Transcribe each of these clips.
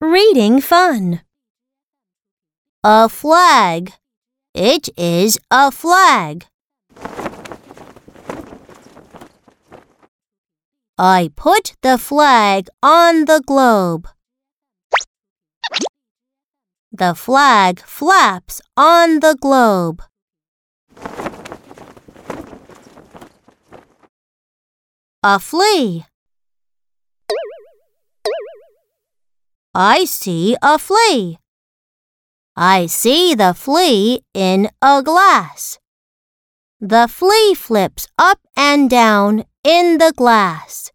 reading fun. A flag. It is a flag. I put the flag on the globe. The flag flaps on the globe. A flea. I see a flea. I see the flea in a glass. The flea flips up and down in the glass.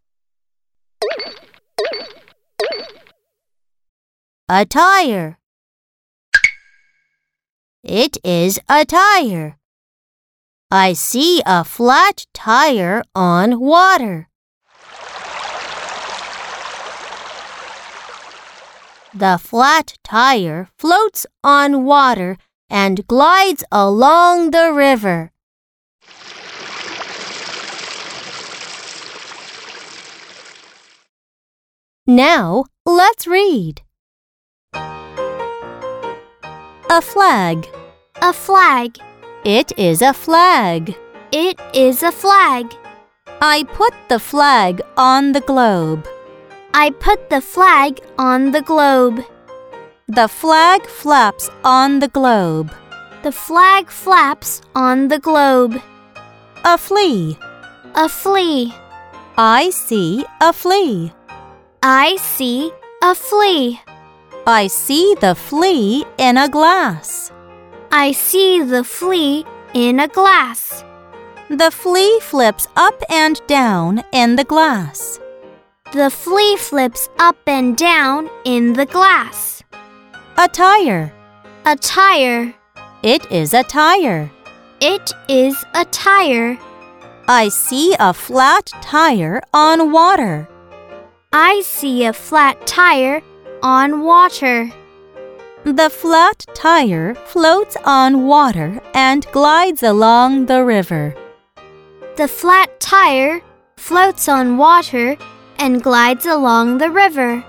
A tire. It is a tire. I see a flat tire on water. The flat tire floats on water and glides along the river. Now let's read. A flag. A flag. It is a flag. It is a flag. I put the flag on the globe. I put the flag on the globe. The flag flaps on the globe. The flag flaps on the globe. A flea. A flea. I see a flea. I see a flea. I see the flea in a glass. I see the flea in a glass. The flea flips up and down in the glass. The flea flips up and down in the glass. A tire. A tire. It is a tire. It is a tire. I see a flat tire on water. I see a flat tire on water. The flat tire floats on water and glides along the river. The flat tire floats on water and glides along the river.